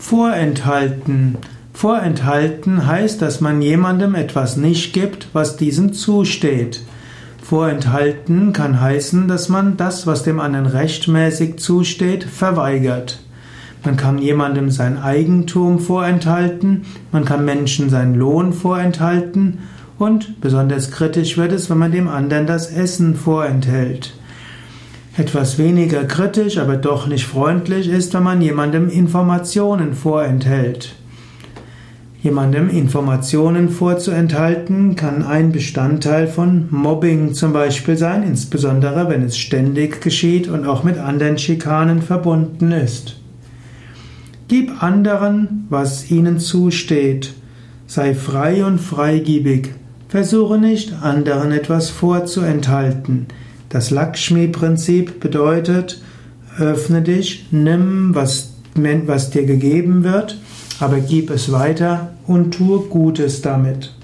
Vorenthalten. Vorenthalten heißt, dass man jemandem etwas nicht gibt, was diesem zusteht. Vorenthalten kann heißen, dass man das, was dem anderen rechtmäßig zusteht, verweigert. Man kann jemandem sein Eigentum vorenthalten, man kann Menschen seinen Lohn vorenthalten und besonders kritisch wird es, wenn man dem anderen das Essen vorenthält. Etwas weniger kritisch, aber doch nicht freundlich ist, wenn man jemandem Informationen vorenthält. Jemandem Informationen vorzuenthalten kann ein Bestandteil von Mobbing zum Beispiel sein, insbesondere wenn es ständig geschieht und auch mit anderen Schikanen verbunden ist. Gib anderen, was ihnen zusteht. Sei frei und freigiebig. Versuche nicht, anderen etwas vorzuenthalten. Das Lakshmi-Prinzip bedeutet, öffne dich, nimm, was, was dir gegeben wird, aber gib es weiter und tue Gutes damit.